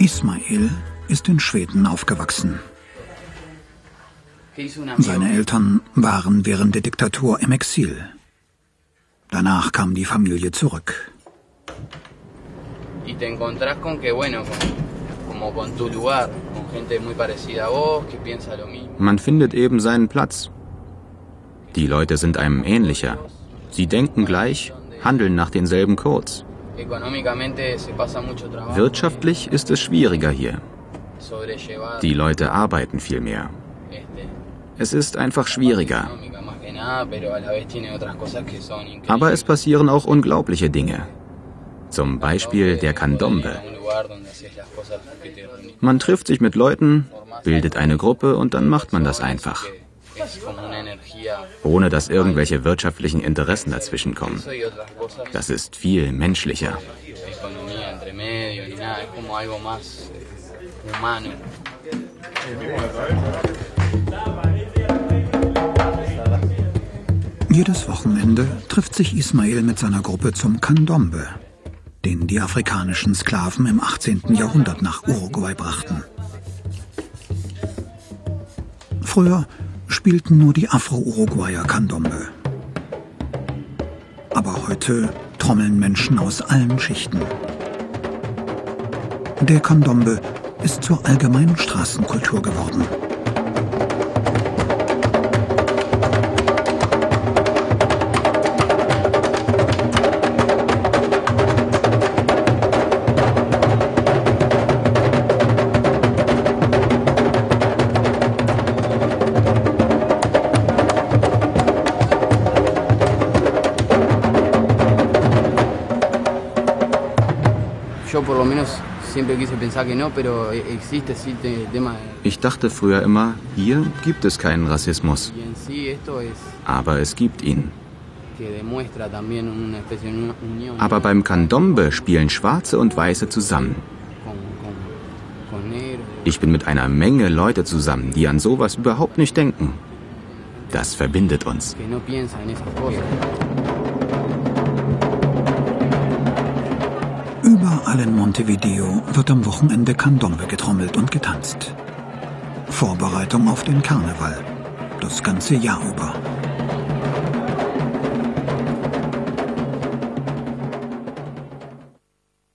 Ismail ist in Schweden aufgewachsen. Seine Eltern waren während der Diktatur im Exil. Danach kam die Familie zurück. Man findet eben seinen Platz. Die Leute sind einem ähnlicher. Sie denken gleich, handeln nach denselben Codes. Wirtschaftlich ist es schwieriger hier. Die Leute arbeiten viel mehr. Es ist einfach schwieriger. Aber es passieren auch unglaubliche Dinge. Zum Beispiel der Candombe. Man trifft sich mit Leuten, bildet eine Gruppe und dann macht man das einfach. Ohne dass irgendwelche wirtschaftlichen Interessen dazwischen kommen. Das ist viel menschlicher. Jedes Wochenende trifft sich Ismail mit seiner Gruppe zum Candombe, den die afrikanischen Sklaven im 18. Jahrhundert nach Uruguay brachten. Früher spielten nur die Afro-Uruguayer Candombe. Aber heute trommeln Menschen aus allen Schichten. Der Candombe ist zur allgemeinen Straßenkultur geworden. Ich dachte früher immer, hier gibt es keinen Rassismus. Aber es gibt ihn. Aber beim Candombe spielen Schwarze und Weiße zusammen. Ich bin mit einer Menge Leute zusammen, die an sowas überhaupt nicht denken. Das verbindet uns. Überall in Montevideo wird am Wochenende Candombe getrommelt und getanzt. Vorbereitung auf den Karneval. Das ganze Jahr über.